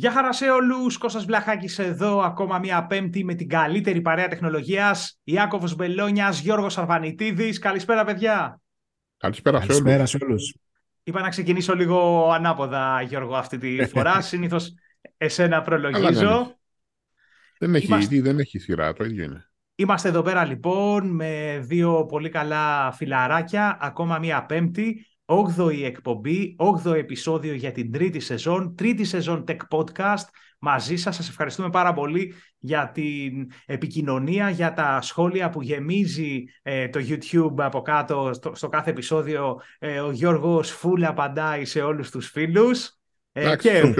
Γεια χαρά σε όλους, Κώστας Βλαχάκης εδώ, ακόμα μια πέμπτη με την καλύτερη παρέα τεχνολογίας, Ιάκωβος Μπελόνιας, Γιώργος Αρβανιτίδης. Καλησπέρα παιδιά. Καλησπέρα, Καλησπέρα σε όλους. Είπα να ξεκινήσω λίγο ανάποδα, Γιώργο, αυτή τη φορά. Συνήθως εσένα προλογίζω. δεν, έχει, Είμαστε... δεν έχει σειρά, το ίδιο είναι. Είμαστε εδώ πέρα λοιπόν με δύο πολύ καλά φιλαράκια, ακόμα μία πέμπτη. 8η εκπομπή, 8ο επεισόδιο για την τρίτη σεζόν, τρίτη σεζόν Tech Podcast μαζί σας. Σας ευχαριστούμε πάρα πολύ για την επικοινωνία, για τα σχόλια που γεμίζει ε, το YouTube από κάτω στο, κάθε επεισόδιο. Ε, ο Γιώργος Φούλα απαντάει σε όλους τους φίλους. Ε, Εντάξει, και...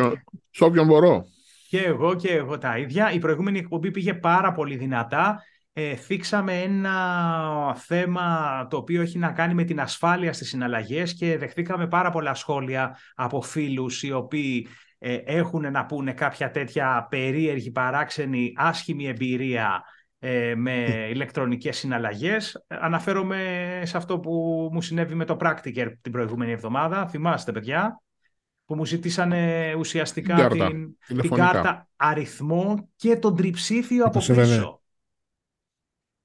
σε όποιον μπορώ. Και εγώ και εγώ τα ίδια. Η προηγούμενη εκπομπή πήγε πάρα πολύ δυνατά ε, θίξαμε ένα θέμα το οποίο έχει να κάνει με την ασφάλεια στις συναλλαγές και δεχτήκαμε πάρα πολλά σχόλια από φίλους οι οποίοι ε, έχουν να πούνε κάποια τέτοια περίεργη, παράξενη, άσχημη εμπειρία ε, με ηλεκτρονικές συναλλαγές. Αναφέρομαι σε αυτό που μου συνέβη με το Practiker την προηγούμενη εβδομάδα. Θυμάστε, παιδιά, που μου ζητήσανε ουσιαστικά την, την, κάρτα αριθμό και τον τριψήφιο από πίσω.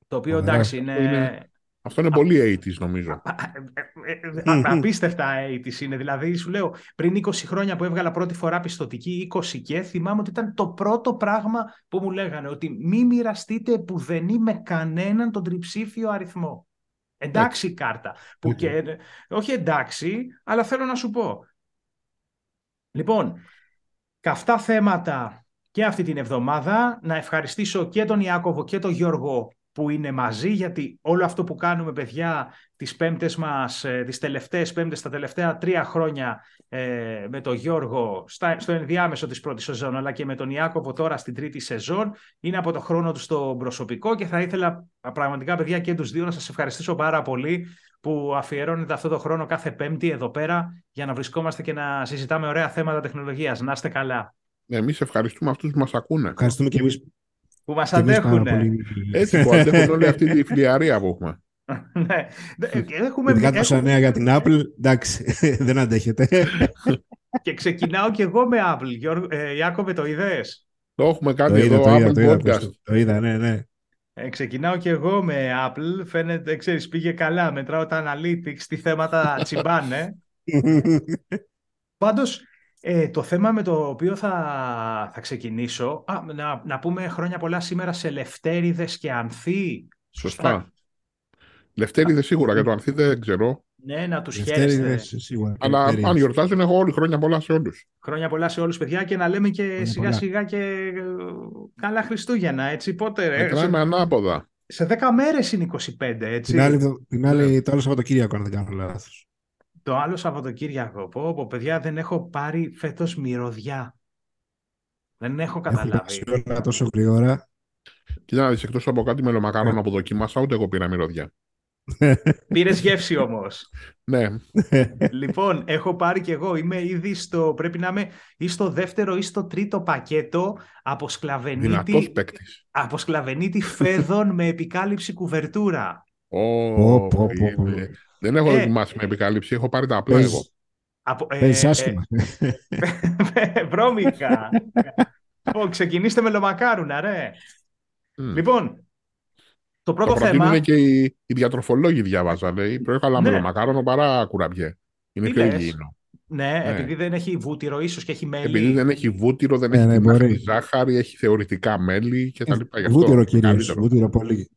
Το οποίο εντάξει είναι... Αυτό είναι πολύ 80's νομίζω. Ε, ε, απίστευτα 80's είναι. Δηλαδή σου λέω πριν 20 χρόνια που έβγαλα πρώτη φορά πιστοτική 20 και θυμάμαι ότι ήταν το πρώτο πράγμα που μου λέγανε ότι μη μοιραστείτε που δεν είμαι κανέναν τον τριψήφιο αριθμό. Εντάξει κάρτα. Που και, όχι εντάξει, αλλά θέλω να σου πω. Λοιπόν, καυτά θέματα και αυτή την εβδομάδα. Να ευχαριστήσω και τον Ιάκωβο και τον Γιώργο που είναι μαζί, γιατί όλο αυτό που κάνουμε, παιδιά, τις πέμπτες μας, ε, τις τελευταίες πέμπτες, τα τελευταία τρία χρόνια ε, με τον Γιώργο στα, στο ενδιάμεσο της πρώτης σεζόν, αλλά και με τον Ιάκωβο τώρα στην τρίτη σεζόν, είναι από το χρόνο του στο προσωπικό και θα ήθελα πραγματικά, παιδιά, και τους δύο να σας ευχαριστήσω πάρα πολύ που αφιερώνετε αυτό το χρόνο κάθε πέμπτη εδώ πέρα για να βρισκόμαστε και να συζητάμε ωραία θέματα τεχνολογίας. Να είστε καλά. Εμείς ευχαριστούμε αυτούς που μας ακούνε. Ευχαριστούμε και εμείς που μας αντέχουν. Έτσι που αντέχουν όλη αυτή τη φλιαρία που έχουμε. ναι. Έχουμε... Ειδικά τόσα νέα για την Apple, εντάξει, δεν αντέχετε. και ξεκινάω και εγώ με Apple. Ε, Ιάκωβε, το είδες; Το έχουμε κάνει εδώ, το Apple το Podcast. Το είδα, ναι, ναι. Ε, ξεκινάω και εγώ με Apple. Φαίνεται, ξέρεις, πήγε καλά. Μετράω τα analytics, τι θέματα τσιμπάνε. Πάντως, ε, το θέμα με το οποίο θα, θα ξεκινήσω, α, να, να πούμε χρόνια πολλά σήμερα σε Λευτέριδες και Ανθή. Σωστά. Λευτέριδες σίγουρα, για το Ανθή δεν ξέρω. Ναι, να τους χαίρεστε. Σίγουρα. Αλλά αν γιορτάζουν, έχω όλοι χρόνια πολλά σε όλους. Χρόνια πολλά σε όλους, παιδιά, και να λέμε και σιγά σιγά και ε, καλά Χριστούγεννα, έτσι. Πότε, ρε. Μετράμε ανάποδα. Σε 10 μέρες είναι 25, έτσι. Την άλλη, την άλλη ναι. το άλλο Σαββατοκύριακο, αν δεν κάνω λάθος. Το άλλο Σαββατοκύριακο, πω, πω παιδιά δεν έχω πάρει φέτος μυρωδιά. Δεν έχω καταλάβει. Έχω τόσο γρήγορα. Κοίτα να δεις, εκτός από κάτι μελομακάρονο που δοκίμασα, ούτε εγώ πήρα μυρωδιά. Πήρε γεύση όμως. ναι. λοιπόν, έχω πάρει κι εγώ. Είμαι ήδη στο. Πρέπει να είμαι ή στο δεύτερο ή στο τρίτο πακέτο από σκλαβενίτη. Από σκλαβενίτη φέδων με επικάλυψη κουβερτούρα. Oh, δεν έχω ε, δοκιμάσει με επικάλυψη, έχω πάρει τα απλά εγώ. Από, ε, Παίζεις άσχημα. Βρώμικα. λοιπόν, ξεκινήστε με λομακάρουνα, ρε. Λοιπόν, το πρώτο το θέμα... είναι και οι, οι διατροφολόγοι διάβαζα, λέει. Προέχαλα ναι. με λομακάρονο παρά κουραμπιέ. Είναι πιο υγιεινό. Ναι, ναι, επειδή δεν έχει βούτυρο, ίσως και έχει μέλι. Επειδή δεν έχει βούτυρο, δεν ναι, έχει ναι, ζάχαρη, έχει θεωρητικά μέλι κτλ. Βούτυρο κυρίως. Βούτυρο πολύ.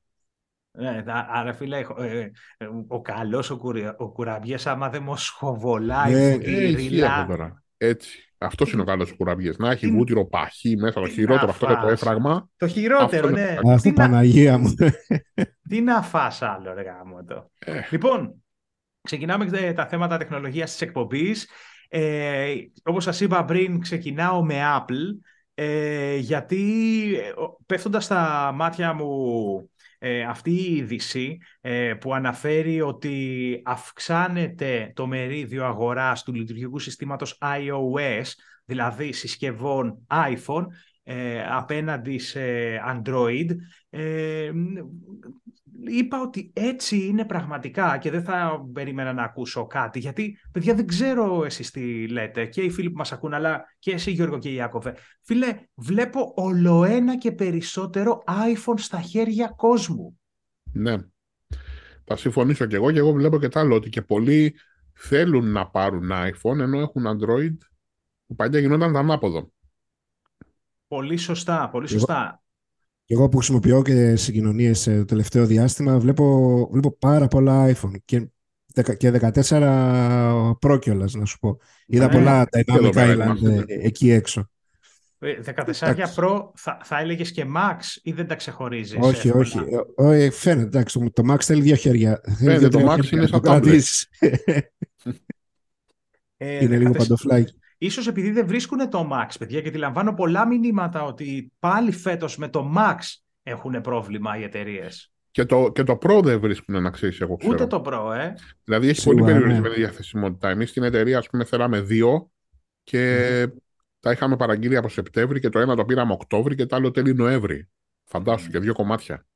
Ναι, άρα φίλε, ε, ε, ο καλός ο, ο κουραμπιές άμα δεν μοσχοβολάει ναι, ε, Έτσι. Αυτός είναι ο καλός κουραμπιέ. Να έχει βούτυρο παχύ μέσα, το χειρότερο αυτό το έφραγμα. Το χειρότερο, ναι. Αυτό Παναγία μου. Τι να φας άλλο, ρε γάμο το. Λοιπόν, ξεκινάμε τα θέματα τεχνολογίας της εκπομπής. Ε, όπως σας είπα πριν, ξεκινάω με Apple, ε, γιατί πέφτοντας στα μάτια μου ε, αυτή η είδηση ε, που αναφέρει ότι αυξάνεται το μερίδιο αγοράς του λειτουργικού συστήματος iOS, δηλαδή συσκευών iPhone, ε, απέναντι σε Android, είπα ότι έτσι είναι πραγματικά και δεν θα περίμενα να ακούσω κάτι, γιατί, παιδιά, δεν ξέρω εσείς τι λέτε, και οι φίλοι που μας ακούν, αλλά και εσύ Γιώργο και Ιάκωβε. Φίλε, βλέπω ολοένα και περισσότερο iPhone στα χέρια κόσμου. Ναι. Θα συμφωνήσω και εγώ και εγώ βλέπω και τα άλλο ότι και πολλοί θέλουν να πάρουν iPhone ενώ έχουν Android που παλιά γινόταν το ανάποδο. Πολύ σωστά, πολύ σωστά. Εγώ που χρησιμοποιώ και συγκοινωνίε το τελευταίο διάστημα, βλέπω, βλέπω πάρα πολλά iPhone και, και 14 Pro κιόλας, να σου πω. Είδα ναι, πολλά Dynamic Island εκεί έξω. 14 ε, Pro θα, θα έλεγες και Max ή δεν τα ξεχωρίζεις. Όχι, όχι. όχι. Φαίνεται, εντάξει, το Max θέλει δύο χέρια. Φαίνεται, το Max είναι σαν tablet. Ε, είναι λίγο παντοφλάκι. Ίσως επειδή δεν βρίσκουν το Max, παιδιά, γιατί λαμβάνω πολλά μηνύματα ότι πάλι φέτος με το Max έχουν πρόβλημα οι εταιρείες. Και το, και το Pro δεν βρίσκουν, να ξέρεις, εγώ ξέρω. Ούτε το Pro, ε. Δηλαδή έχει πολύ περιορισμένη ναι. διαθεσιμότητα. Εμείς στην εταιρεία, ας πούμε, θέλαμε δύο και τα είχαμε παραγγείλει από Σεπτέμβρη και το ένα το πήραμε Οκτώβρη και το άλλο τέλη Νοέμβρη. Φαντάσου και δύο κομμάτια.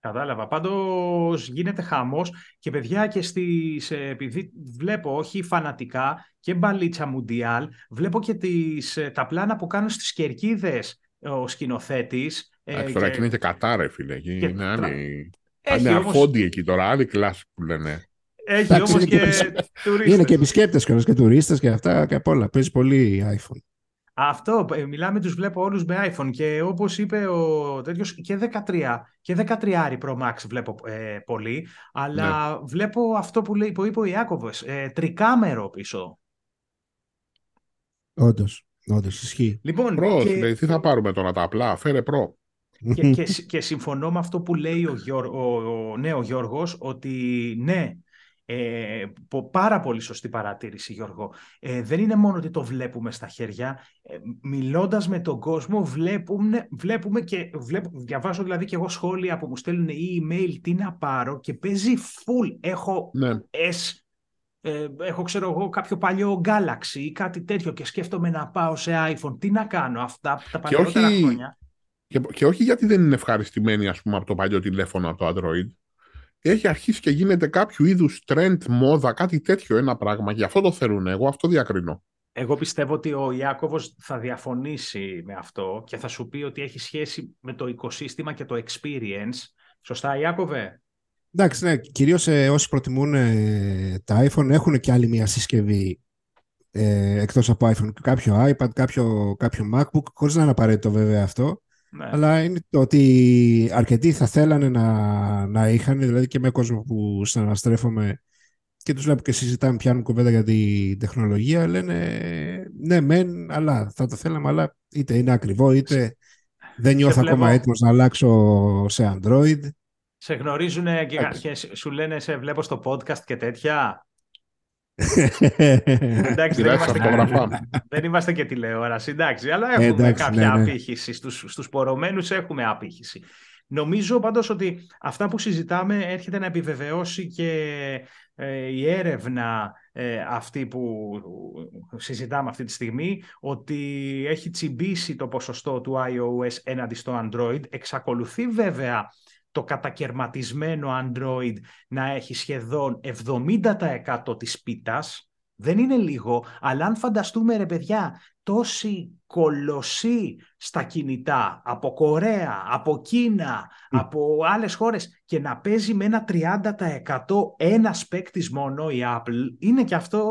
Κατάλαβα. Πάντως γίνεται χαμός και παιδιά και στις, επειδή βλέπω όχι φανατικά και μπαλίτσα μουντιάλ, βλέπω και τις, τα πλάνα που κάνουν στις κερκίδες ο σκηνοθέτης. Ε, τώρα και... είναι και κατάρε, φίλε. Εκεί και... είναι άλλη. Είναι όμως... εκεί τώρα, άλλη κλάση που λένε. Έχει όμως και, και τουρίστες. Είναι και επισκέπτες και τουρίστες και αυτά και απ' όλα. Παίζει πολύ iPhone. Αυτό, ε, μιλάμε, τους βλέπω όλους με iPhone και όπως είπε ο τέτοιος και 13, και 13 Pro Max βλέπω ε, πολύ, αλλά ναι. βλέπω αυτό που, λέει, που είπε ο Ιάκωβος, ε, τρικάμερο πίσω. Όντως, όντως, ισχύει. Λοιπόν, Pro, και... τι θα πάρουμε τώρα τα απλά, φέρε Pro. Και, και, και συμφωνώ με αυτό που λέει ο, Γιώργ, ο, ο νέο Γιώργος, ότι ναι, ε, πάρα πολύ σωστή παρατήρηση, Γιώργο. Ε, δεν είναι μόνο ότι το βλέπουμε στα χέρια. Ε, μιλώντας με τον κόσμο, βλέπουμε, βλέπουμε και διαβάζω δηλαδή και εγώ σχόλια που μου στέλνουν ή email τι να πάρω και παίζει full. Έχω ναι. S, ε, έχω ξέρω εγώ κάποιο παλιό Galaxy ή κάτι τέτοιο και σκέφτομαι να πάω σε iPhone. Τι να κάνω αυτά τα παλιότερα χρόνια; Και, και όχι γιατί δεν είναι ευχαριστημένοι ας πούμε, από το παλιό τηλέφωνο, από το Android έχει αρχίσει και γίνεται κάποιο είδους trend, μόδα, κάτι τέτοιο ένα πράγμα. Γι' αυτό το θέλουν. Εγώ αυτό διακρίνω. Εγώ πιστεύω ότι ο Ιάκωβος θα διαφωνήσει με αυτό και θα σου πει ότι έχει σχέση με το οικοσύστημα και το experience. Σωστά, Ιάκωβε; Εντάξει, ναι. Κυρίως ε, όσοι προτιμούν ε, τα iPhone έχουν και άλλη μια συσκευή ε, εκτός από iPhone. Κάποιο iPad, κάποιο, κάποιο MacBook, χωρίς να είναι απαραίτητο βέβαια αυτό. Ναι. Αλλά είναι το ότι αρκετοί θα θέλανε να, να είχαν, δηλαδή και με κόσμο που συναναστρέφομαι και τους βλέπω και συζητάμε, πιάνουν κουβέντα για την τεχνολογία, λένε ναι μεν, αλλά θα το θέλαμε, αλλά είτε είναι ακριβό, είτε δεν νιώθω ακόμα έτοιμος να αλλάξω σε Android. Σε γνωρίζουν και σου λένε σε βλέπω στο podcast και τέτοια. εντάξει, δεν είμαστε, και, δεν είμαστε και τηλεόραση, εντάξει, αλλά έχουμε εντάξει, κάποια ναι, ναι. απήχηση. Στους, στους πορωμένους έχουμε απήχηση. Νομίζω πάντως ότι αυτά που συζητάμε έρχεται να επιβεβαιώσει και ε, η έρευνα ε, αυτή που συζητάμε αυτή τη στιγμή ότι έχει τσιμπήσει το ποσοστό του iOS έναντι στο Android. Εξακολουθεί βέβαια το κατακαιρματισμένο Android να έχει σχεδόν 70% της πίτας, δεν είναι λίγο, αλλά αν φανταστούμε ρε παιδιά τόση κολοσσή στα κινητά από Κορέα, από Κίνα, από άλλες χώρες και να παίζει με ένα 30% ένας παίκτης μόνο η Apple, είναι και αυτό...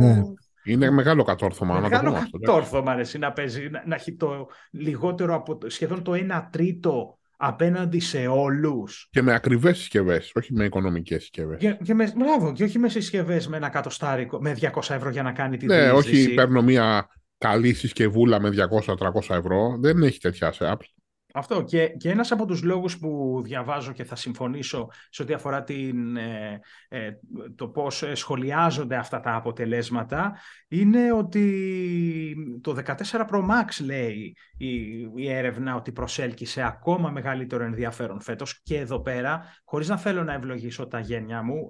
Ναι. Είναι μεγάλο κατόρθωμα. Μεγάλο να το κατόρθωμα αρέσει να παίζει, να, να έχει το λιγότερο από σχεδόν το 1 τρίτο απέναντι σε όλους. Και με ακριβές συσκευές, όχι με οικονομικές συσκευές. Και, και με, μπράβο, και όχι με συσκευές με ένα κατοστάρικο, με 200 ευρώ για να κάνει τη Ναι, όχι παίρνω μια καλή συσκευούλα με 200-300 ευρώ. Δεν έχει τέτοια σε Apple. Αυτό. Και, και ένας από τους λόγους που διαβάζω και θα συμφωνήσω σε ό,τι αφορά την, ε, ε, το πώς σχολιάζονται αυτά τα αποτελέσματα είναι ότι το 14 Pro Max λέει η, η έρευνα ότι προσέλκυσε ακόμα μεγαλύτερο ενδιαφέρον φέτος και εδώ πέρα, χωρίς να θέλω να ευλογήσω τα γένια μου,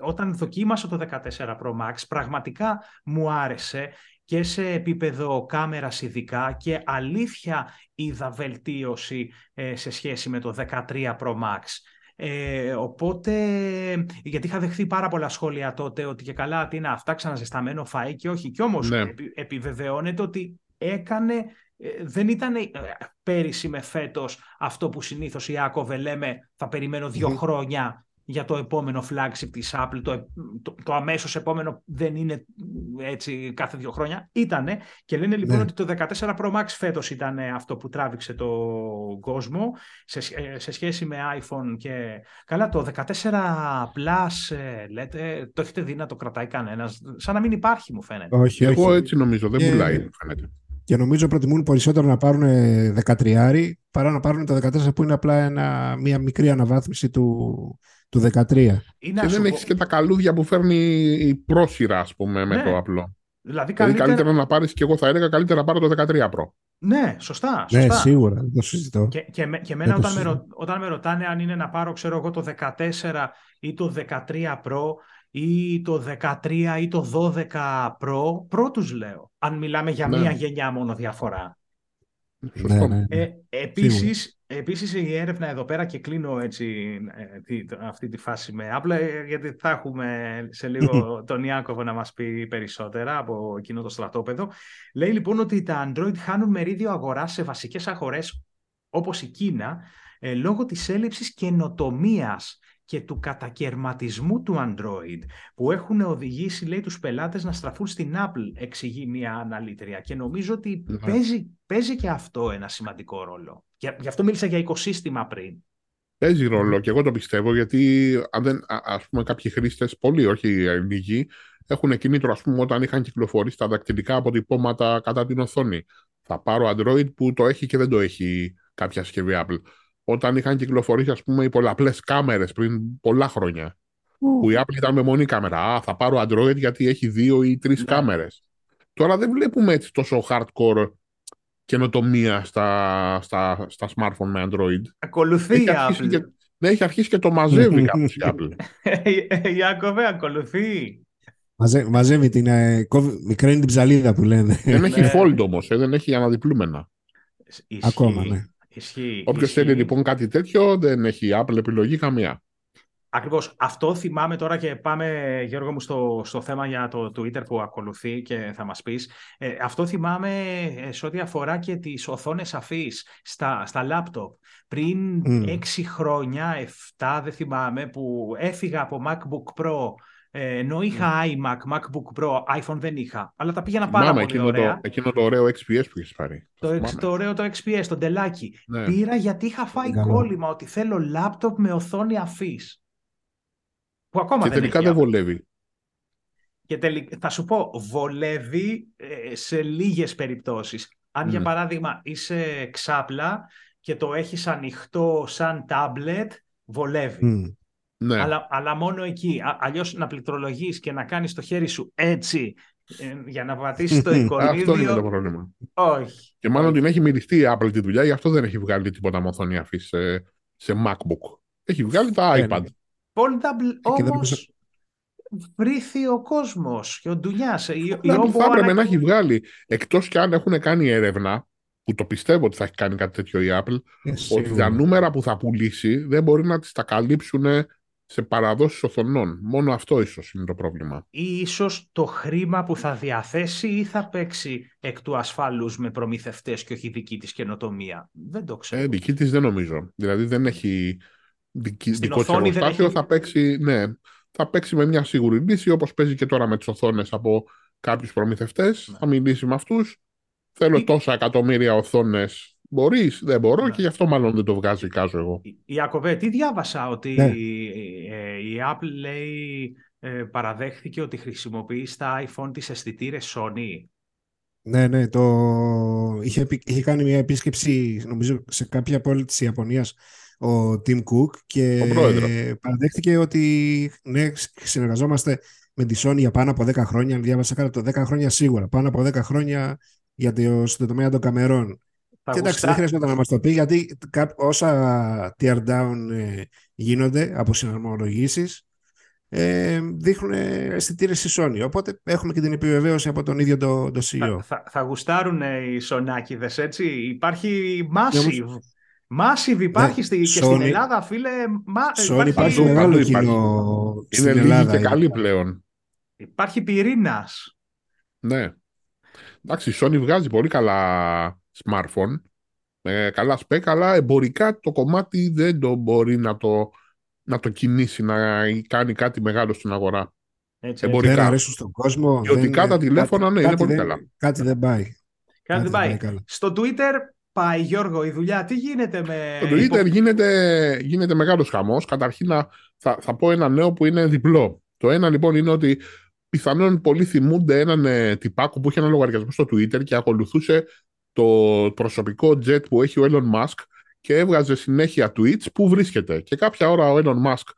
όταν δοκίμασα το 14 Pro Max πραγματικά μου άρεσε και σε επίπεδο κάμερας ειδικά και αλήθεια είδα βελτίωση ε, σε σχέση με το 13 Pro Max. Ε, οπότε, γιατί είχα δεχθεί πάρα πολλά σχόλια τότε ότι και καλά τι είναι αυτά, ξαναζεσταμένο φαΐ και όχι. Και όμως Ναι. επι- επιβεβαιώνεται ότι έκανε, ε, δεν ήταν ε, πέρυσι με φέτος αυτό που συνήθως η Άκοβε λέμε θα περιμένω δύο Μμμ. χρόνια για το επόμενο flagship της Apple, το, ε- το, το αμέσως επόμενο δεν είναι έτσι κάθε δύο χρόνια. Ήτανε και λένε λοιπόν Ναι. ότι το 14 Pro Max φέτος ήταν αυτό που τράβηξε το κόσμο σε, σχ- ε, σε σχέση με iPhone και... Καλά, το 14 Plus ε, λέτε, το έχετε δει να το κρατάει κανένας, σαν να μην υπάρχει μου φαίνεται. Όχι, Εγώ όχι. έτσι νομίζω, δεν Και- πουλάει, μου φαίνεται. Και νομίζω προτιμούν περισσότερο να πάρουν 13 παρά να πάρουν το 14 που είναι απλά ένα, μια μικρή αναβάθμιση του, του 13. Ή να Και σου δεν πω- έχεις και τα καλούδια που φέρνει η πρόσειρα, ας πούμε, με Ναι. το απλό. Δηλαδή Δηλαδή καλύτερα... καλύτερα να πάρεις, και εγώ θα έλεγα καλύτερα να πάρω το 13 Pro. Ναι, σωστά. Ναι, σωστά. σίγουρα, δεν το συζητώ. Και, και, με, και εμένα Δεν το όταν με, συζητώ. ρω- όταν με ρωτάνε αν είναι να πάρω ξέρω εγώ το 14 ή το 13 Pro ή το 13 ή το 12 Pro, Pro τους λέω. Αν μιλάμε για Ναι. μία γενιά μόνο διαφορά. Σωστό. Ναι, ναι. Ε, επίσης, επίσης η έρευνα εδώ πέρα και κλείνω έτσι ε, τη- το- αυτή τη φάση με Apple ε, γιατί θα έχουμε σε λίγο τον Ιάκωβο να μας πει περισσότερα από εκείνο το στρατόπεδο. Λέει λοιπόν ότι τα Android χάνουν μερίδιο αγοράς σε βασικές αγορές όπως η Κίνα ε, λόγω της έλλειψης καινοτομίας και του κατακαιρματισμού του Android που έχουν οδηγήσει λέει τους πελάτες να στραφούν στην Apple εξηγεί μια αναλύτρια και νομίζω ότι Ναι. παίζει, παίζει και αυτό ένα σημαντικό ρόλο. Και, γι' αυτό μίλησα για οικοσύστημα πριν. Παίζει ρόλο και εγώ το πιστεύω γιατί αν δεν, α- ας πούμε κάποιοι χρήστες, πολλοί όχι λίγοι, έχουν κίνητρο ας πούμε όταν είχαν κυκλοφορήσει τα δακτυλικά αποτυπώματα κατά την οθόνη. Θα πάρω Android που το έχει και δεν το έχει κάποια συσκευή Apple. Όταν είχαν κυκλοφορήσει ας πούμε οι πολλαπλές κάμερες πριν πολλά χρόνια που η Apple ήταν με μονή κάμερα. Α, θα πάρω Android γιατί έχει δύο ή τρεις Ναι. κάμερες. Τώρα δεν βλέπουμε έτσι τόσο hardcore καινοτομία στα, στα, στα smartphone με Android. Ακολουθεί Έχει η αρχίσει Apple. και, ναι, έχει αρχίσει και το μαζεύει κάπως η Apple. Ιάκωβε, ακολουθεί. Μαζε, μαζεύει την. Ε, κόβει- μικραίνει την ψαλίδα που λένε. δεν έχει Ναι. fold όμως, ε, δεν έχει αναδιπλούμενα. Ισχύει. Ακόμα, ναι. Ισχύει. Όποιος ισχύει. θέλει λοιπόν κάτι τέτοιο, δεν έχει η Apple επιλογή καμία. Ακριβώς. Αυτό θυμάμαι τώρα και πάμε, Γιώργο μου, στο, στο θέμα για το Twitter που ακολουθεί και θα μας πεις. Ε, αυτό θυμάμαι ε, σε ό,τι αφορά και τις οθόνες αφής στα, στα λάπτοπ. Πριν Μμ. έξι χρόνια, εφτά δεν θυμάμαι, που έφυγα από MacBook Pro ε, ενώ είχα iMac, MacBook Pro, iPhone δεν είχα, αλλά τα πήγαινα πάρα Θυμάμαι πολύ εκείνο το, ωραία. εκείνο το ωραίο XPS που έχεις πάρει. Το, θυμάμαι. εξ- το ωραίο το XPS, το ντελάκι. Ναι. Πήρα γιατί είχα φάει Καλό. κόλλημα ότι θέλω λάπτοπ με οθόνη αφής. Που ακόμα Και δεν τελικά έχει δεν Apple. βολεύει. Και τελικά, θα σου πω, βολεύει ε, σε λίγες περιπτώσεις. Αν για Ναι. παράδειγμα είσαι ξάπλα και το έχεις ανοιχτό σαν τάμπλετ, βολεύει. Μμ. Ναι. Αλλά, αλλά μόνο εκεί. Α, αλλιώς να πληκτρολογείς και να κάνεις το χέρι σου έτσι ε, για να πατήσεις το Αυτό είναι το εικονίδιο. πρόβλημα. όχι. Και μάλλον την έχει μυριστεί η Apple τη δουλειά, γι' αυτό δεν έχει βγάλει τίποτα με οθόνη αφής σε, σε MacBook. Έχει βγάλει τα Ναι, iPad. ναι. Foldable και δεν όμως βρήθη ο κόσμος και ο Ντουνιάς. Η, η Απλά που Oppo θα έπρεπε ανα- να έχει βγάλει. Εκτός και αν έχουν κάνει έρευνα, που το πιστεύω ότι θα έχει κάνει κάτι τέτοιο η Apple, Ε, ότι σίγουρα. τα νούμερα που θα πουλήσει δεν μπορεί να τις τα καλύψουν σε παραδόσεις οθονών. Μόνο αυτό ίσως είναι το πρόβλημα. ή ίσως το χρήμα που θα διαθέσει ή θα παίξει εκ του ασφαλούς με προμηθευτές και όχι δική της καινοτομία. Δεν το ξέρω. Ε, δική της δεν νομίζω. Δηλαδή δεν έχει δική, Στην δικό της οθόνη δεν εργοστάσιο, έχει- θα παίξει, ναι, θα παίξει με μια σίγουρη λύση, όπως παίζει και τώρα με τις οθόνες από κάποιους προμηθευτές. Ναι. Θα μιλήσει με αυτούς. Θέλω Ή- τόσα εκατομμύρια οθόνες. Μπορείς, δεν μπορώ Ναι. και γι' αυτό μάλλον δεν το βγάζει κάζω εγώ. Η- Ιακωβέ, τι διάβασα ότι Ναι. ε, η Apple λέει ε, παραδέχθηκε ότι χρησιμοποιεί στα iPhone τις αισθητήρες Sony. Ναι, ναι, το... είχε, επι- είχε κάνει μια επίσκεψη, νομίζω, σε κάποια πόλη της Ιαπωνίας ο Tim Cook και Ο πρόεδρος. παραδέχτηκε ότι ναι, συνεργαζόμαστε με τη Sony για πάνω από 10 χρόνια. Αν διάβασα κάτι, το 10 χρόνια σίγουρα. Πάνω από 10 χρόνια για το, στον τομέα των καμερών. Θα Και εντάξει, γουστά- δεν χρειάζεται να μας το πει γιατί κά- όσα tear down ε, γίνονται από συναρμολογήσεις ε, δείχνουν αισθητήρες στη Sony. Οπότε έχουμε και την επιβεβαίωση από τον ίδιο το, το CEO. θα, θα, θα γουστάρουν οι Σονάκηδες, έτσι; Υπάρχει massive Massive υπάρχει στη, και στην Ελλάδα, φίλε. Μα, Sony υπάρχει μεγάλο κοινό Είναι λίγοι και καλή πλέον. Υπάρχει πυρήνας. Ναι. Εντάξει, η Sony βγάζει πολύ καλά smartphone. Με καλά spec, αλλά εμπορικά το κομμάτι δεν το μπορεί να το, να το κινήσει, να κάνει κάτι μεγάλο στην αγορά. Έτσι, εμπορικά. Δεν αρέσουν στον κόσμο. Ποιοτικά τα τηλέφωνα, ναι, είναι πολύ καλά. Κάτι δεν πάει. Κάτι δεν πάει. Στο Twitter πάει, Γιώργο, η δουλειά. Τι γίνεται με... Στο Twitter γίνεται, γίνεται μεγάλος χαμός. Καταρχήν θα, θα πω ένα νέο που είναι διπλό. Το ένα λοιπόν είναι ότι πιθανόν πολλοί θυμούνται έναν ε, τυπάκο που είχε ένα λογαριασμό στο Twitter και ακολουθούσε το προσωπικό jet που έχει ο Elon Musk και έβγαζε συνέχεια tweets που βρίσκεται. Και κάποια ώρα ο Elon Musk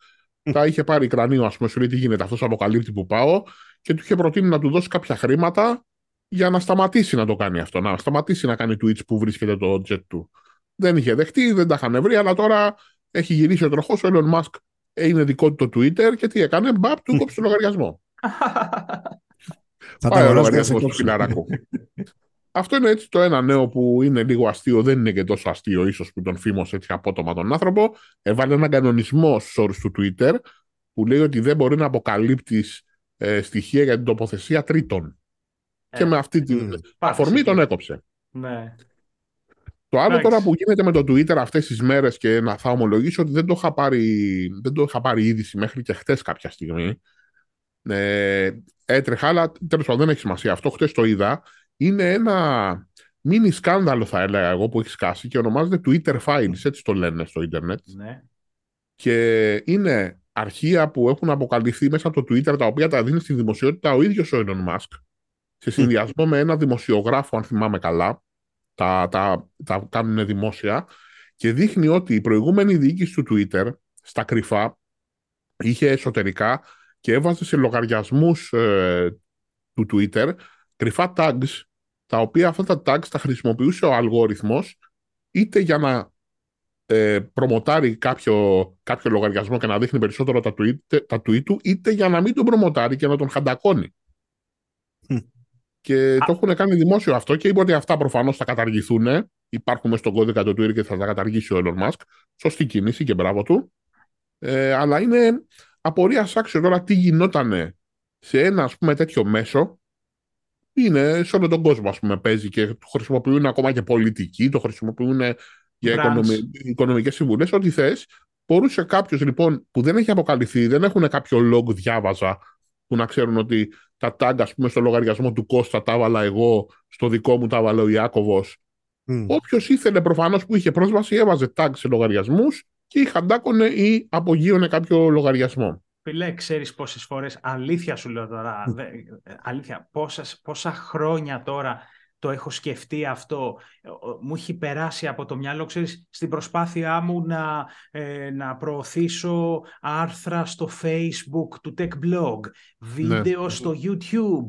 τα είχε πάρει κρανίο, ας πούμε, σου λέει τι γίνεται, αυτός αποκαλύπτει που πάω και του είχε προτείνει να του δώσει κάποια χρήματα για να σταματήσει να το κάνει αυτό, να σταματήσει να κάνει tweets που βρίσκεται το jet του. Δεν είχε δεχτεί, δεν τα είχαν βρει, αλλά τώρα έχει γυρίσει ο τροχός. Ο Elon Musk είναι δικό του το Twitter και τι έκανε, μπαπ, του κόψει το λογαριασμό. Θα Πάει ο λογαριασμός του φιλαράκου. Αυτό είναι έτσι το ένα νέο που είναι λίγο αστείο, δεν είναι και τόσο αστείο ίσως που τον φήμωσε έτσι απότομα τον άνθρωπο. Έβαλε έναν κανονισμό στους όρους του Twitter που λέει ότι δεν μπορεί να αποκαλύπτεις ε, στοιχεία για την τοποθεσία τρίτων. Ε, και με αυτή την αφορμή τον έκοψε. Ναι. Το άλλο τώρα που γίνεται με το Twitter αυτές τις μέρες και να θα ομολογήσω ότι δεν το είχα πάρει, δεν το είχα πάρει είδηση μέχρι και χτες κάποια στιγμή. Ε, έτρεχα, αλλά τέλος πάντων δεν έχει σημασία. Αυτό χτες το είδα είναι ένα μίνι σκάνδαλο θα έλεγα εγώ που έχει σκάσει και ονομάζεται Twitter Files, έτσι το λένε στο ίντερνετ. Ναι. Και είναι αρχεία που έχουν αποκαλυφθεί μέσα από το Twitter τα οποία τα δίνει στη δημοσιότητα ο ίδιος ο Elon Musk. Σε συνδυασμό με ένα δημοσιογράφο αν θυμάμαι καλά. Τα, τα, τα κάνουν δημόσια. Και δείχνει ότι η προηγούμενη διοίκηση του Twitter στα κρυφά είχε εσωτερικά και έβαζε σε λογαριασμούς ε, του Twitter κρυφά tags τα οποία αυτά τα tags τα χρησιμοποιούσε ο αλγόριθμος είτε για να ε, προμοτάρει κάποιο, κάποιο λογαριασμό και να δείχνει περισσότερο τα tweet, τα tweet του, είτε για να μην τον προμοτάρει και να τον χαντακώνει. Και το έχουν κάνει δημόσιο αυτό και είπε ότι αυτά προφανώς θα καταργηθούν. Υπάρχουν στον κώδικα του Twitter και θα τα καταργήσει ο Elon Musk. Σωστή κίνηση και μπράβο του. Ε, αλλά είναι απορία άξιο τώρα τι γινόταν σε ένα ας πούμε, τέτοιο μέσο είναι σε όλο τον κόσμο, ας πούμε, παίζει και το χρησιμοποιούν ακόμα και πολιτικοί, το χρησιμοποιούν για οικονομι... οικονομικές συμβουλές, ό,τι θες. Μπορούσε κάποιος λοιπόν που δεν έχει αποκαλυφθεί, δεν έχουν κάποιο log διάβαζα που να ξέρουν ότι τα tag ας πούμε στο λογαριασμό του Κώστα τα έβαλα εγώ, στο δικό μου τα έβαλε ο Ιάκωβος. Mm. Όποιος ήθελε προφανώς που είχε πρόσβαση έβαζε tag σε λογαριασμούς και ή χαντάκωνε ή απογείωνε κάποιο λογαριασμό. Φίλε, ξέρεις πόσες φορές, αλήθεια σου λέω τώρα, δε, αλήθεια, πόσες, πόσα χρόνια τώρα το έχω σκεφτεί αυτό, μου έχει περάσει από το μυαλό, ξέρεις, στην προσπάθειά μου να, ε, να προωθήσω άρθρα στο Facebook του Tech Blog, βίντεο ναι. στο YouTube,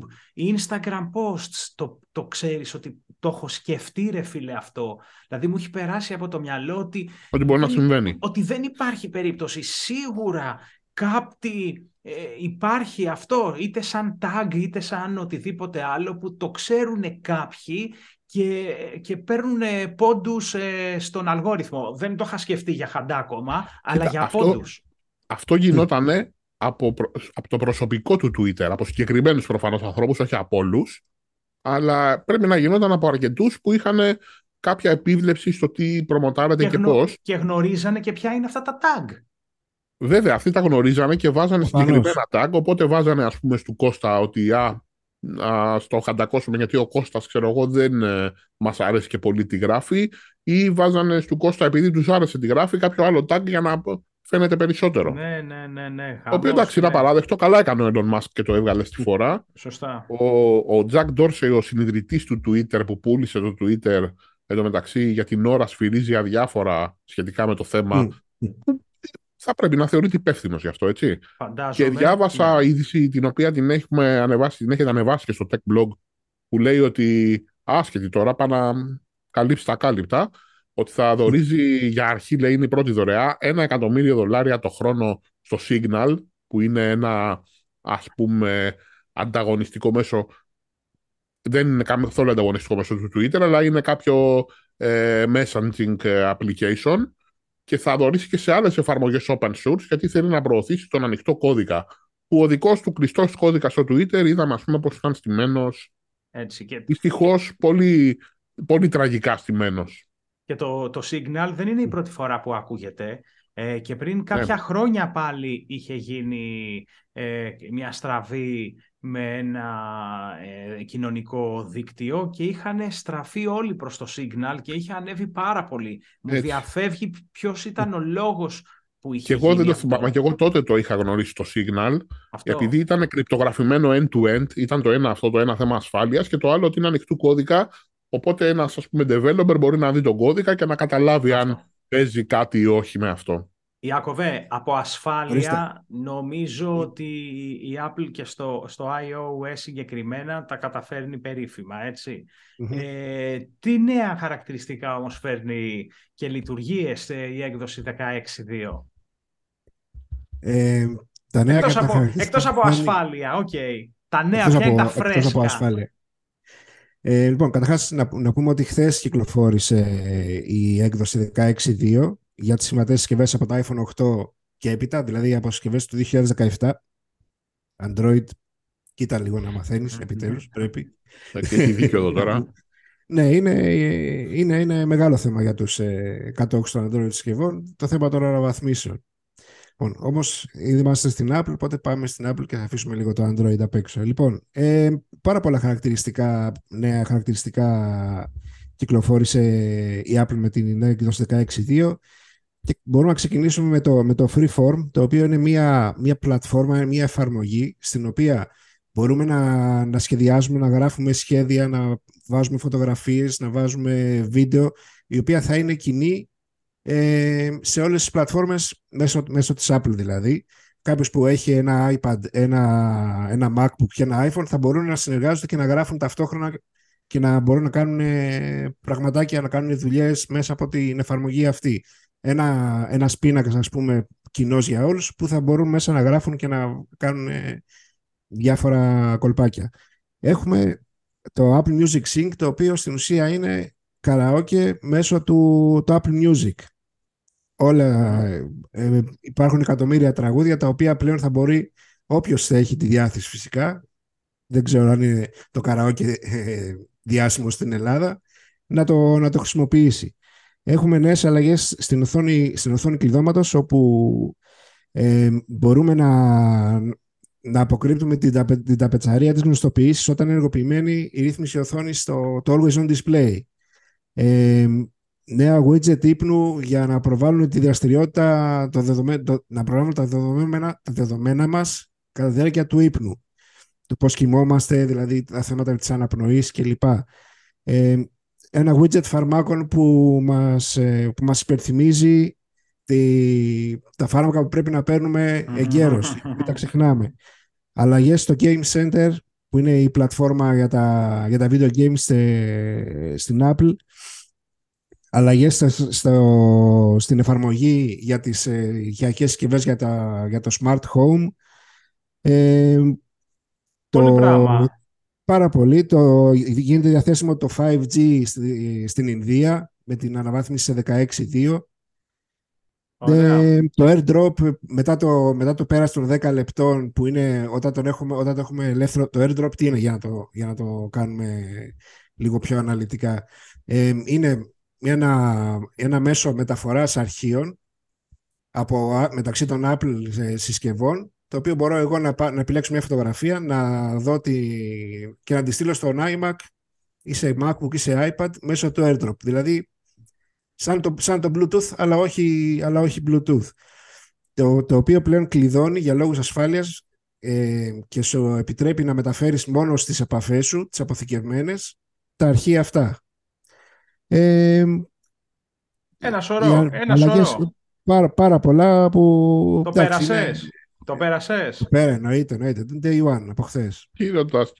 Instagram posts, το, το ξέρεις ότι το έχω σκεφτεί ρε φίλε αυτό. Δηλαδή μου έχει περάσει από το μυαλό ότι... Ότι μπορεί να συμβαίνει. Ότι δεν υπάρχει περίπτωση. Σίγουρα κάτι ε, υπάρχει αυτό, είτε σαν tag είτε σαν οτιδήποτε άλλο που το ξέρουν κάποιοι και, και παίρνουν πόντους ε, στον αλγόριθμο. Δεν το είχα σκεφτεί για χαντάκομα, αλλά για αυτό, πόντους. Αυτό γινόταν από, από το προσωπικό του Twitter, από συγκεκριμένους προφανώς ανθρώπους, όχι από όλους, αλλά πρέπει να γινόταν από αρκετούς που είχαν κάποια επίβλεψη στο τι προμοτάρεται και, και πώς. Και γνωρίζανε και ποια είναι αυτά τα tag. Βέβαια, αυτοί τα γνωρίζανε και βάζανε συγκεκριμένα tag, οπότε βάζανε ας πούμε στο Κώστα ότι α, α στο χαντακώσουμε γιατί ο Κώστας ξέρω εγώ δεν ε, μας αρέσει και πολύ τη γράφει ή βάζανε στο Κώστα επειδή τους άρεσε τη γράφει κάποιο άλλο tag για να φαίνεται περισσότερο. Ναι, ναι, ναι. ναι. Το οποίο εντάξει είναι απαράδεκτο, καλά έκανε ο Elon Musk και το έβγαλε στη φορά. Σωστά. Ο, ο Jack Dorsey, ο συνειδητής του Twitter που πούλησε το Twitter εδώ μεταξύ για την ώρα σφυρίζει αδιάφορα σχετικά με το θέμα θα πρέπει να θεωρείται υπεύθυνος γι' αυτό, έτσι. Φαντάζομαι. Και διάβασα ναι. είδηση την οποία την, έχουμε ανεβάσει, την έχετε ανεβάσει και στο tech blog που λέει ότι άσχετη τώρα, πάει να καλύψει τα κάλυπτα, ότι θα δορίζει για αρχή, λέει, είναι η πρώτη δωρεά, ένα εκατομμύριο δολάρια το χρόνο στο Signal, που είναι ένα, ας πούμε, ανταγωνιστικό μέσο δεν είναι καθόλου ανταγωνιστικό μέσω του Twitter, αλλά είναι κάποιο ε, messaging ε, application και θα δωρήσει και σε άλλες εφαρμογές open source γιατί θέλει να προωθήσει τον ανοιχτό κώδικα. Που ο δικός του κλειστός κώδικας στο Twitter είδαμε ας πούμε πως ήταν στημένος Έτσι, και... δυστυχώς πολύ, πολύ τραγικά στημένος. Και το, το Signal δεν είναι η πρώτη φορά που ακούγεται. Ε, και πριν κάποια χρόνια πάλι είχε γίνει ε, μια στραβή με ένα ε, κοινωνικό δίκτυο και είχαν στραφεί όλοι προς το Signal και είχε ανέβει πάρα πολύ. Μου διαφεύγει ποιος ήταν ο λόγος που είχε και εγώ δεν το θυμάμαι, και εγώ τότε το είχα γνωρίσει το Signal, αυτό. επειδή ήταν κρυπτογραφημένο end-to-end, ήταν το ένα αυτό το ένα θέμα ασφάλειας και το άλλο ότι είναι ανοιχτού κώδικα, οπότε ένας ας πούμε developer μπορεί να δει τον κώδικα και να καταλάβει αν παίζει κάτι ή όχι με αυτό. Ιάκωβε, από ασφάλεια νομίζω ότι η Apple και στο, στο iOS συγκεκριμένα τα καταφέρνει περίφημα, Ε, τι νέα χαρακτηριστικά όμως φέρνει και λειτουργίες ε, η έκδοση 16.2. Ε, τα νέα εκτός, από, εκτός από ασφάλεια, OK. Okay. Τα νέα ποια είναι τα φρέσκα. Εκτός από ασφάλεια. Ε, λοιπόν, καταρχάς να, να πούμε ότι χθες κυκλοφόρησε η έκδοση 16.2 για τις σημαντικές συσκευές από το iPhone 8 και έπειτα, δηλαδή από συσκευέ του 2017. Android, κοίτα λίγο να μαθαίνεις, επιτέλους, πρέπει. Έχει δίκιο εδώ τώρα. ναι, είναι, είναι, είναι μεγάλο θέμα για τους ε, κατόχους των Android συσκευών. Το θέμα τώρα αναβαθμίσεων. Λοιπόν, Όμως, ήδη είμαστε στην Apple, οπότε πάμε στην Apple και θα αφήσουμε λίγο το Android απ' έξω. Λοιπόν, ε, πάρα πολλά χαρακτηριστικά, νέα χαρακτηριστικά κυκλοφόρησε η Apple με την νέα εκδόση 16.2. Και μπορούμε να ξεκινήσουμε με το, με το Freeform, το οποίο είναι μια, μια πλατφόρμα, μια εφαρμογή στην οποία μπορούμε να, να σχεδιάζουμε, να γράφουμε σχέδια, να βάζουμε φωτογραφίες, να βάζουμε βίντεο, η οποία θα είναι κοινή ε, σε όλες τις πλατφόρμες μέσω, μέσω της Apple δηλαδή. Κάποιος που έχει ένα iPad, ένα, ένα MacBook και ένα iPhone θα μπορούν να συνεργάζονται και να γράφουν ταυτόχρονα και να μπορούν να κάνουν πραγματάκια, να κάνουν δουλειές μέσα από την εφαρμογή αυτή ένα, ένας πίνακας, ας πούμε, κοινός για όλους, που θα μπορούν μέσα να γράφουν και να κάνουν ε, διάφορα κολπάκια. Έχουμε το Apple Music Sync, το οποίο στην ουσία είναι καραόκε μέσω του το Apple Music. Όλα, ε, ε, υπάρχουν εκατομμύρια τραγούδια τα οποία πλέον θα μπορεί όποιος θα έχει τη διάθεση φυσικά δεν ξέρω αν είναι το καραόκε ε, διάσημο στην Ελλάδα να το, να το χρησιμοποιήσει. Έχουμε νέες αλλαγές στην οθόνη, στην οθόνη κλειδώματος όπου ε, μπορούμε να, να αποκρύπτουμε την, την ταπετσαρία της γνωστοποιήσης όταν είναι ενεργοποιημένη η ρύθμιση οθόνης στο το Always On Display. Ε, νέα widget ύπνου για να προβάλλουν τη δραστηριότητα, το δεδομέ, το, να προβάλλουν τα δεδομένα, τα δεδομένα μας κατά τη διάρκεια του ύπνου. Το πώς κοιμόμαστε, δηλαδή τα θέματα της αναπνοής κλπ. Ε, ένα widget φαρμάκων που μας, ε, που μας υπερθυμίζει τη, τα φάρμακα που πρέπει να παίρνουμε εγκαίρως, μην τα ξεχνάμε. Αλλαγές στο Game Center, που είναι η πλατφόρμα για τα, για τα video games στην Apple, αλλαγές στο, στην εφαρμογή για τις ε, οικιακές συσκευές για, για το Smart Home. Ε, Πολύ το, πράγμα πάρα πολύ. Το, γίνεται διαθέσιμο το 5G στην Ινδία με την αναβάθμιση σε 16.2. Ε, το airdrop μετά το, μετά το πέρας των 10 λεπτών που είναι όταν, τον έχουμε, όταν το έχουμε ελεύθερο το airdrop τι είναι για να το, για να το κάνουμε λίγο πιο αναλυτικά ε, είναι ένα, ένα μέσο μεταφοράς αρχείων από, μεταξύ των Apple συσκευών το οποίο μπορώ εγώ να, να επιλέξω μια φωτογραφία, να δω τη... και να τη στείλω στον iMac ή σε MacBook ή σε iPad μέσω του AirDrop. Δηλαδή, σαν το, σαν το Bluetooth, αλλά όχι, αλλά όχι Bluetooth. Το, το οποίο πλέον κλειδώνει για λόγους ασφάλειας ε, και σου επιτρέπει να μεταφέρεις μόνο στις επαφές σου, τις αποθηκευμένες, τα αρχεία αυτά. Ε, ένα σωρό, ένα σωρό. Πάρα, πάρα πολλά που... Το πέρασες. Το πέρασες; Το πέρα, εννοείται, εννοείται. Την day one από χθες.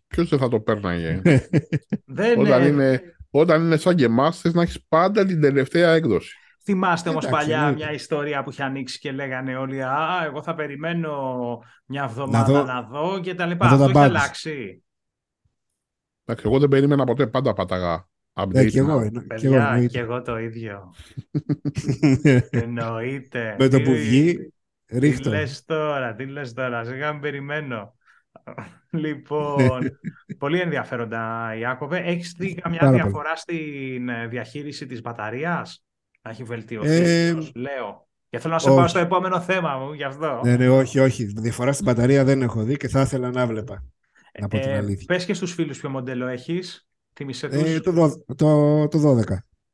ποιος δεν θα το πέρναγε; δεν όταν, είναι, όταν είναι σαν και εμάς, θες να έχεις πάντα την τελευταία έκδοση. Θυμάστε όμως παλιά ναι. μια ιστορία που είχε ανοίξει και λέγανε όλοι Α, εγώ θα περιμένω μια εβδομάδα να δω, να δω και τα λοιπά. Αυτό έχει αλλάξει. Εντάξει, εγώ δεν περίμενα ποτέ, πάντα παταγά. Update. Ναι, και εγώ, να- εννο- και εγώ, Παιδιά, εννοείται. και εγώ το ίδιο. Εννοείται. Με το που Τι- βγει, Τι ρίχτω. λες τώρα, τι λες τώρα, σιγά μην περιμένω. Λοιπόν, πολύ ενδιαφέροντα, Ιάκωβε. Έχεις δει καμιά Πάρα πολύ. διαφορά στην ε, διαχείριση της μπαταρίας; Να έχει βελτιωθεί, Ε, ίσως, λέω. Και θέλω να σε πάω όχι. στο επόμενο θέμα μου, γι' αυτό. Ναι, ναι, όχι, όχι. Διαφορά στην μπαταρία δεν έχω δει και θα ήθελα να βλέπα. Να πω την Ε, αλήθεια. πες και στους φίλους ποιο μοντέλο έχεις. Θύμισε τους. Ε, το, δω- το, το 12.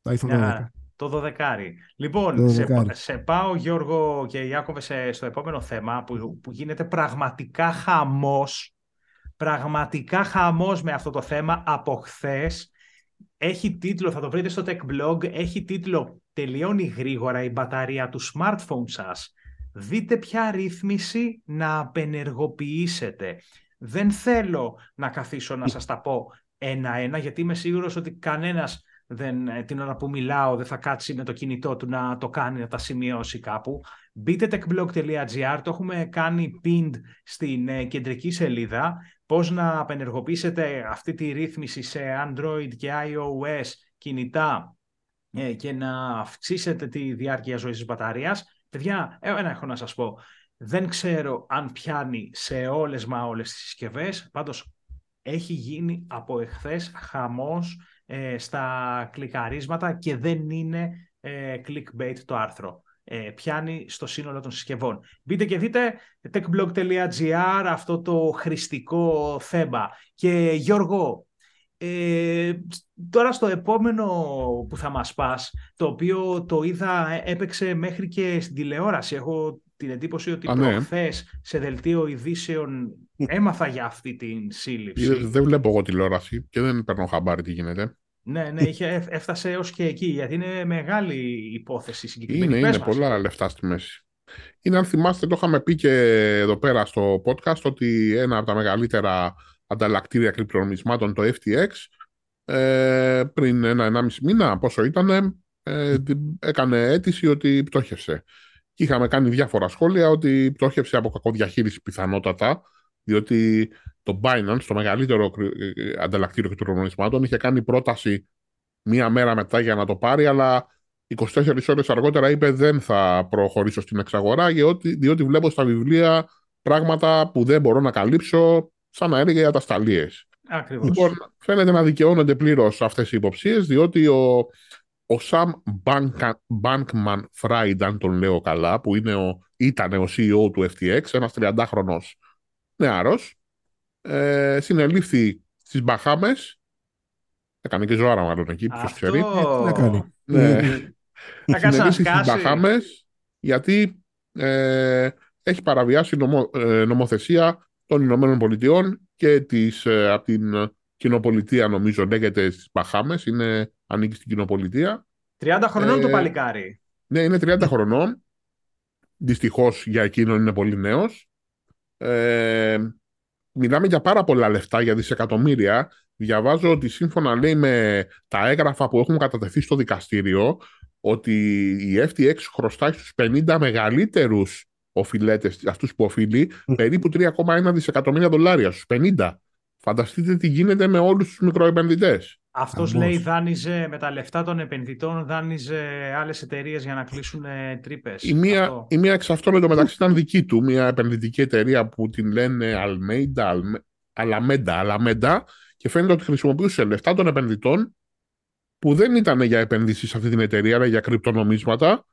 Το iPhone 12. Α, το 12. Λοιπόν, Το σε, 12. σε πάω Γιώργο και Ιάκωβε σε, στο επόμενο θέμα που, που γίνεται πραγματικά χαμός. Πραγματικά χαμός με αυτό το θέμα από χθες. Έχει τίτλο, θα το βρείτε στο Tech Blog, έχει τίτλο «Τελειώνει γρήγορα η μπαταρία του smartphone σας». Δείτε ποια ρύθμιση να απενεργοποιήσετε. Δεν θέλω να καθίσω να σας τα πω ένα-ένα, γιατί είμαι σίγουρος ότι κανένας δεν, ε, την ώρα που μιλάω δεν θα κάτσει με το κινητό του να το κάνει, να τα σημειώσει κάπου. Μπείτε techblog.gr, το έχουμε κάνει pinned στην ε, κεντρική σελίδα, πώς να απενεργοποιήσετε αυτή τη ρύθμιση σε Android και iOS κινητά ε, και να αυξήσετε τη διάρκεια ζωής της μπαταρίας. Παιδιά, ε, ένα έχω να σας πω. Δεν ξέρω αν πιάνει σε όλες μα όλες τις συσκευές, πάντως έχει γίνει από εχθές χαμός ε, στα κλικαρίσματα και δεν είναι ε, clickbait το άρθρο. Ε, πιάνει στο σύνολο των συσκευών. Μπείτε και δείτε techblog.gr αυτό το χρηστικό θέμα. Και Γιώργο, ε, τώρα στο επόμενο που θα μας πας, το οποίο το είδα ε, έπαιξε μέχρι και στην τηλεόραση. Έχω την εντύπωση ότι Α, ναι. προχθές σε δελτίο ειδήσεων έμαθα για αυτή την σύλληψη. Ε, Δεν βλέπω εγώ τηλεόραση και δεν παίρνω χαμπάρι τι γίνεται. Ναι, ναι, είχε, έφ- έφτασε έως και εκεί, γιατί είναι μεγάλη υπόθεση συγκεκριμένη. Είναι, Πες είναι μας. πολλά λεφτά στη μέση. Είναι, αν θυμάστε, το είχαμε πει και εδώ πέρα στο podcast ότι ένα από τα μεγαλύτερα ανταλλακτήρια κρυπτονομισμάτων, το FTX, ε, πριν ένα-ενάμιση μήνα, πόσο ήταν, ε, την- έκανε αίτηση ότι πτώχευσε. Και είχαμε κάνει διάφορα σχόλια ότι πτώχευσε από κακοδιαχείριση πιθανότατα, διότι το Binance, το μεγαλύτερο κρυ- ε, ανταλλακτήριο κρυπτονομισμάτων, είχε κάνει πρόταση μία μέρα μετά για να το πάρει, αλλά 24 ώρες αργότερα είπε δεν θα προχωρήσω στην εξαγορά διότι, διότι βλέπω στα βιβλία πράγματα που δεν μπορώ να καλύψω σαν να έλεγε ατασταλίες. Ακριβώς. Λοιπόν, φαίνεται να δικαιώνονται πλήρως αυτές οι υποψίες διότι ο, ο Sam Banka- Bankman-Fried, αν τον λέω καλά, που είναι ο, ήταν ο CEO του FTX, ένας 30χρονος νεάρος, ε, συνελήφθη στις Μπαχάμες, έκανε και ζωάρα μάλλον εκεί, ποιος ξέρει. Ε, τι να κάνει. Ναι. Θα κάτσει να Συνελήφθη στις σκάσει. Μπαχάμες γιατί ε, έχει παραβιάσει νομο, ε, νομοθεσία των Ηνωμένων Πολιτειών και της, ε, από την κοινοπολιτεία νομίζω λέγεται στις Μπαχάμες, είναι, ανήκει στην κοινοπολιτεία. 30 χρονών Ε, το παλικάρι. Ναι, είναι 30 χρονών. Δυστυχώς για εκείνον είναι πολύ νέος. Ε, μιλάμε για πάρα πολλά λεφτά, για δισεκατομμύρια. Διαβάζω ότι σύμφωνα λέει με τα έγγραφα που έχουν κατατεθεί στο δικαστήριο ότι η FTX χρωστάει στους 50 μεγαλύτερους οφειλέτες, αυτούς που οφείλει, περίπου 3,1 δισεκατομμύρια δολάρια στους 50. Φανταστείτε τι γίνεται με όλους τους μικροεπενδυτές. Αυτός χαμός. λέει δάνειζε με τα λεφτά των επενδυτών, δάνειζε άλλες εταιρείες για να κλείσουν ε, τρύπες. Η μία, Αυτό. η μία εξ αυτών εντωμεταξύ ήταν δική του, μια επενδυτική εταιρεία που την λένε Almeida, Alme- Alameda, Alameda και φαίνεται ότι χρησιμοποιούσε λεφτά των επενδυτών που δεν ήταν για επενδύσεις σε αυτή την εταιρεία, αλλά για κρυπτονομίσματα.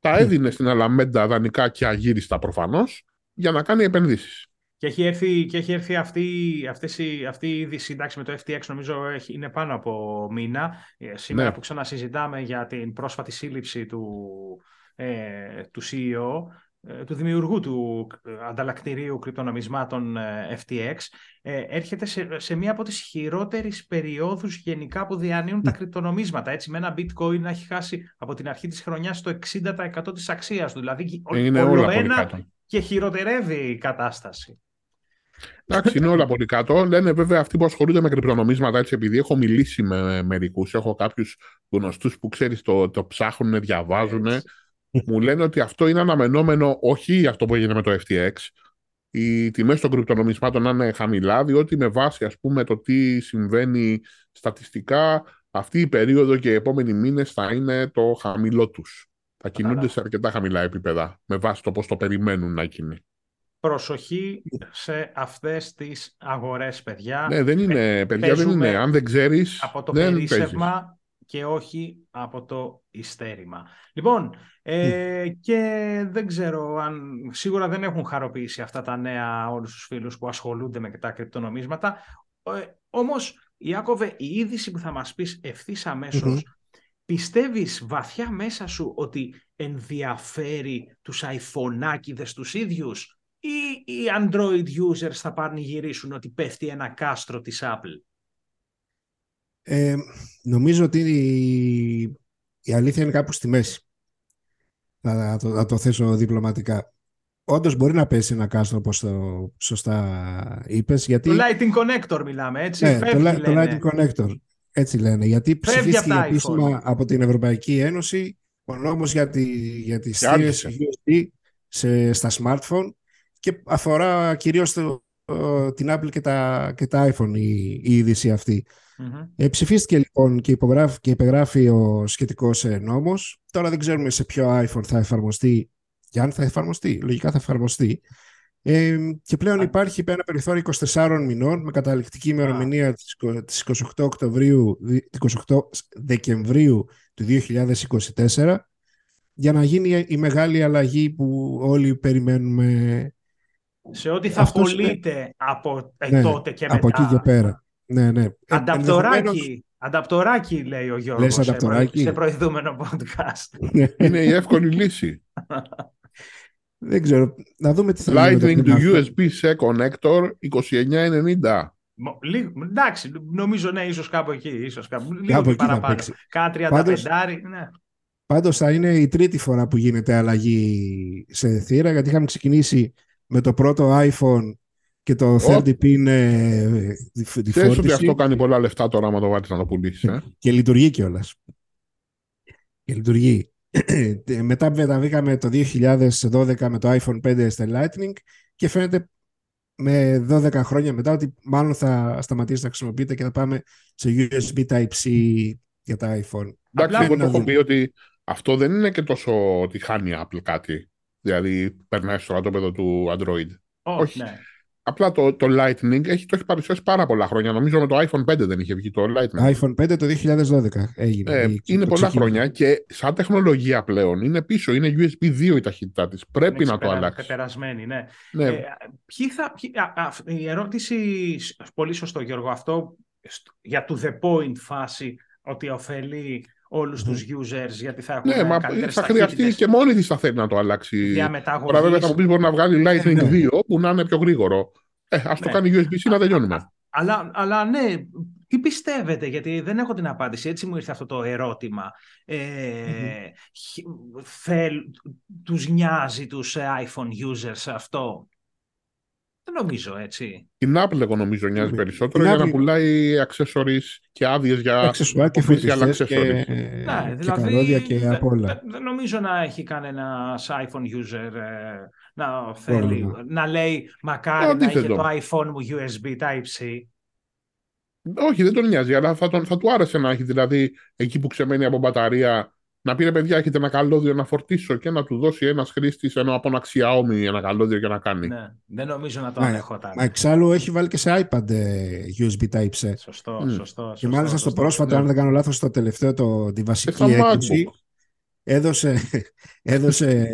Τα έδινε στην Alameda δανεικά και αγύριστα προφανώς για να κάνει επενδύσεις. Και έχει έρθει, και έχει έρθει αυτή, αυτές οι, αυτή η είδηση εντάξει, με το FTX, νομίζω έχει, είναι πάνω από μήνα. Ε, Σήμερα Ναι. που ξανασυζητάμε για την πρόσφατη σύλληψη του, ε, του CEO, ε, του δημιουργού του ε, ανταλλακτηρίου κρυπτονομισμάτων ε, FTX, ε, έρχεται σε, σε μία από τις χειρότερες περιόδους γενικά που διανύουν τα κρυπτονομίσματα. Έτσι, με ένα bitcoin να έχει χάσει από την αρχή της χρονιάς το 60% της αξίας του. Δηλαδή, ο- Είναι όλο όλα πολύ ένα κάτω. και χειροτερεύει η κατάσταση. Εντάξει, είναι όλα πολύ κάτω. Λένε βέβαια αυτοί που ασχολούνται με κρυπτονομίσματα, έτσι, επειδή έχω μιλήσει με μερικούς, έχω κάποιους γνωστούς που ξέρεις το, το ψάχνουν, διαβάζουν. Έτσι. Μου λένε ότι αυτό είναι αναμενόμενο, όχι αυτό που έγινε με το FTX. Οι τιμές των κρυπτονομισμάτων να είναι χαμηλά, διότι με βάση ας πούμε το τι συμβαίνει στατιστικά, αυτή η περίοδο και οι επόμενοι μήνες θα είναι το χαμηλό τους. Θα κινούνται σε αρκετά χαμηλά επίπεδα, με βάση το πώς το περιμένουν να κινεί. Προσοχή σε αυτές τις αγορές, παιδιά. Ναι, δεν είναι, παιδιά, δεν είναι. Αν δεν ξέρεις, από το δεν περίσσευμα και όχι από το ιστέρημα. Λοιπόν, ε, και δεν ξέρω αν σίγουρα δεν έχουν χαροποιήσει αυτά τα νέα όλους τους φίλους που ασχολούνται με τα κρυπτονομίσματα. Ε, όμως, Ιάκωβε, η είδηση που θα μας πεις ευθύς πιστεύεις βαθιά μέσα σου ότι ενδιαφέρει τους iPhoneάκιδες τους ίδιους; Ή οι Android users θα πάρουν γυρίσουν ότι πέφτει ένα κάστρο της Apple; Ε, νομίζω ότι η, αλήθεια είναι κάπου στη μέση. Θα, το, το θέσω διπλωματικά. Όντως μπορεί να πέσει ένα κάστρο όπως το σωστά είπες. Γιατί... Το Lighting Connector μιλάμε, έτσι. Ναι, το, το Lighting Connector. Έτσι λένε. Γιατί ψηφίστηκε επίσημα από την Ευρωπαϊκή Ένωση ο νόμος για τη, για τη στήριξη USB σε, στα smartphone και αφορά κυρίως το, την Apple και τα, και τα iPhone η, η είδηση αυτή. Ε, ψηφίστηκε λοιπόν και, υπογράφει, και υπεγράφει ο σχετικός ε, νόμος. Τώρα δεν ξέρουμε σε ποιο iPhone θα εφαρμοστεί και αν θα εφαρμοστεί. Λογικά θα εφαρμοστεί. Ε, και πλέον υπάρχει ένα περιθώριο 24 μηνών με καταληκτική ημερομηνία της 28, Οκτωβρίου, 28 Δεκεμβρίου του 2024 για να γίνει η μεγάλη αλλαγή που όλοι περιμένουμε σε ό,τι θα Αυτός... πωλείται από ε, ναι, τότε και μετά. Από εκεί και πέρα. Ναι, ναι. Ανταπτοράκι, ανταπτοράκι λέει ο Γιώργος Λες ανταπτοράκι; σε προηγούμενο podcast. Είναι η εύκολη λύση. Δεν ξέρω. Να δούμε τι θα Lightning to USB-C connector 2990. Εντάξει, νομίζω ναι, ίσως κάπου εκεί, ίσως κάπου, λίγο κάπου εκεί παραπάνω. Κάτρια πάντως, ναι. Πάντως θα είναι η τρίτη φορά που γίνεται αλλαγή σε θύρα, γιατί είχαμε ξεκινήσει με το πρώτο iPhone και το 30p είναι Ξέρεις ότι αυτό κάνει πολλά λεφτά τώρα άμα το βάλεις να το πουλήσεις. Ε; και λειτουργεί κιόλας. Και λειτουργεί. Μετά μεταβήκαμε το 2012 με το iPhone 5 στα Lightning και φαίνεται με 12 χρόνια μετά ότι μάλλον θα σταματήσει να χρησιμοποιείται και θα πάμε σε USB Type-C για τα iPhone. Εντάξει, εγώ το έχω πει ότι αυτό δεν είναι και τόσο ότι χάνει Apple κάτι. Δηλαδή περνάει στο στρατόπεδο του Android. Όχι. Ναι. Απλά το, το Lightning έχει, το έχει παρουσιάσει πάρα πολλά χρόνια. Νομίζω με το iPhone 5 δεν είχε βγει το Lightning. iPhone 5 το 2012 έγινε. Ε, είναι πολλά χρόνια και σαν τεχνολογία πλέον είναι πίσω. Είναι USB 2 η ταχύτητά της. Πρέπει να το αλλάξεις. Πεπερασμένη, ναι. ναι. Ε, ποιοι θα, ποιοι, α, α, η ερώτηση, πολύ σωστό Γιώργο, αυτό για το the point φάση ότι ωφελεί όλους τους users γιατί θα έχουν Ναι, μα θα χρειαστεί και μόνη της θα θέλει να το αλλάξει. Τώρα βέβαια θα μου πεις μπορεί να βγάλει Lightning 2 ναι. που να είναι πιο γρήγορο. Ε, ας το ναι. κάνει USB-C να τελειώνουμε. Αλλά, αλλά ναι, τι πιστεύετε, γιατί δεν έχω την απάντηση, έτσι μου ήρθε αυτό το ερώτημα. Ε, θέλ, τους νοιάζει τους iPhone users αυτό; Δεν νομίζω έτσι. Την Apple εγώ νομίζω νοιάζει περισσότερο για να πουλάει accessories και άδειες για accessories και official accessories. Και, ναι, δηλαδή, και, και από όλα. Δεν νομίζω να έχει κανένας iPhone user ε, να θέλει, να λέει μακάρι να είχε το iPhone μου USB Type-C. Όχι, δεν τον νοιάζει, αλλά θα, τον, θα του άρεσε να έχει δηλαδή εκεί που ξεμένει από μπαταρία να πει ρε παιδιά, έχετε ένα καλώδιο να φορτίσω και να του δώσει ένας χρήστης ενώ από ένα Xiaomi ένα καλώδιο για να κάνει. Ναι, δεν νομίζω να το ανέχονταν. Μα εξάλλου έχει βάλει και σε iPad ε, USB Type-C. Σωστό, mm. σωστό, Και μάλιστα στο πρόσφατο, ναι. αν δεν κάνω λάθος, στο τελευταίο, το, τη βασική έκδοση έδωσε, έδωσε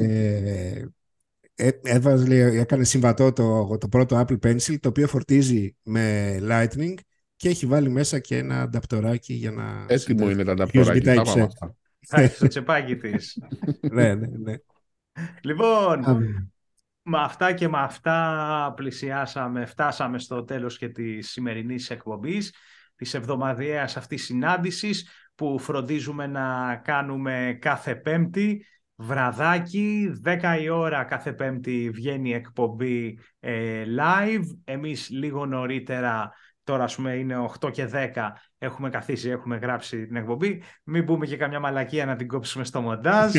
ε, έβαζε, έκανε συμβατό το, το πρώτο Apple Pencil το οποίο φορτίζει με Lightning και έχει βάλει μέσα και ένα ανταπτοράκι για να... Έτοιμο είναι το ανταπτοράκι. Θα έχεις το τσεπάκι της. ναι, ναι, ναι. Λοιπόν, με αυτά και με αυτά πλησιάσαμε, φτάσαμε στο τέλος και της σημερινής εκπομπής, της εβδομαδιαίας αυτής συνάντησης που φροντίζουμε να κάνουμε κάθε πέμπτη βραδάκι, 10 η ώρα κάθε πέμπτη βγαίνει εκπομπή ε, live. Εμείς λίγο νωρίτερα τώρα ας πούμε είναι 8 και 10, έχουμε καθίσει, έχουμε γράψει την εκπομπή, μην πούμε και καμιά μαλακία να την κόψουμε στο μοντάζ.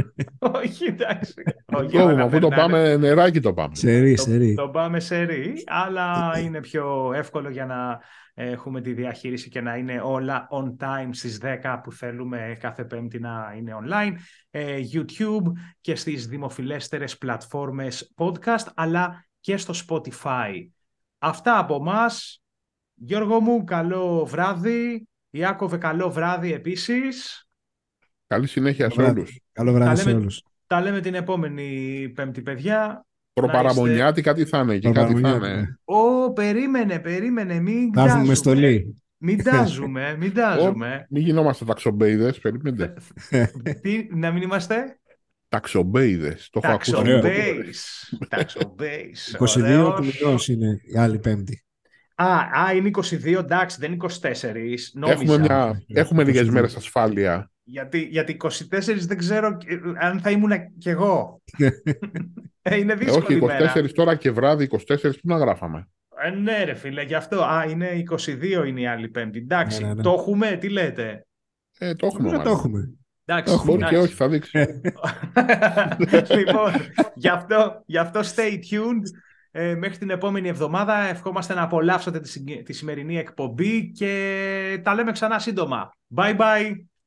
Όχι, εντάξει. Όχι, αφού το πάμε νεράκι το πάμε. Σερί, σερί. Το, το πάμε σερί, αλλά είναι πιο εύκολο για να έχουμε τη διαχείριση και να είναι όλα on time στις 10 που θέλουμε κάθε πέμπτη να είναι online, ε, YouTube και στις δημοφιλέστερες πλατφόρμες podcast, αλλά και στο Spotify. Αυτά από μας. Γιώργο μου, καλό βράδυ. Ιάκωβε, καλό βράδυ επίσης. Καλή συνέχεια σε όλους. Καλό βράδυ σε όλους. Τα λέμε την επόμενη πέμπτη, παιδιά. Προπαραμονιάτικα τι θα είναι και κάτι θα είναι. Ω, περίμενε, περίμενε, μην τάζουμε. μες στολή. Μην τάζουμε, μην τάζουμε. Μην γινόμαστε ταξομπέιδες, περίμενε. Τι, να μην είμαστε; Ταξομπέιδες. Το έχω ακούσει. Ταξομπέιδες. 22 του είναι η άλλη πέμπτη. Α, α, είναι 22, εντάξει, δεν είναι 24. Νόμιζα. Έχουμε, μια, έχουμε λίγες μέρες ασφάλεια. Γιατί, γιατί 24 δεν ξέρω αν θα ήμουν κι εγώ. ε, είναι δύσκολη ε, όχι, 24 μέρα. τώρα και βράδυ, 24 που να γράφαμε; Ε, ναι ρε φίλε, γι' αυτό. Α, είναι 22 είναι η άλλη πέμπτη. Εντάξει, ναι, ναι, ναι. το έχουμε, τι λέτε; Ε, το έχουμε. το έχουμε. Εντάξει, το μπορεί και όχι, θα δείξει. λοιπόν, γι αυτό, γι' αυτό stay tuned. Ε, μέχρι την επόμενη εβδομάδα ευχόμαστε να απολαύσετε τη, τη σημερινή εκπομπή και τα λέμε ξανά σύντομα. Bye bye!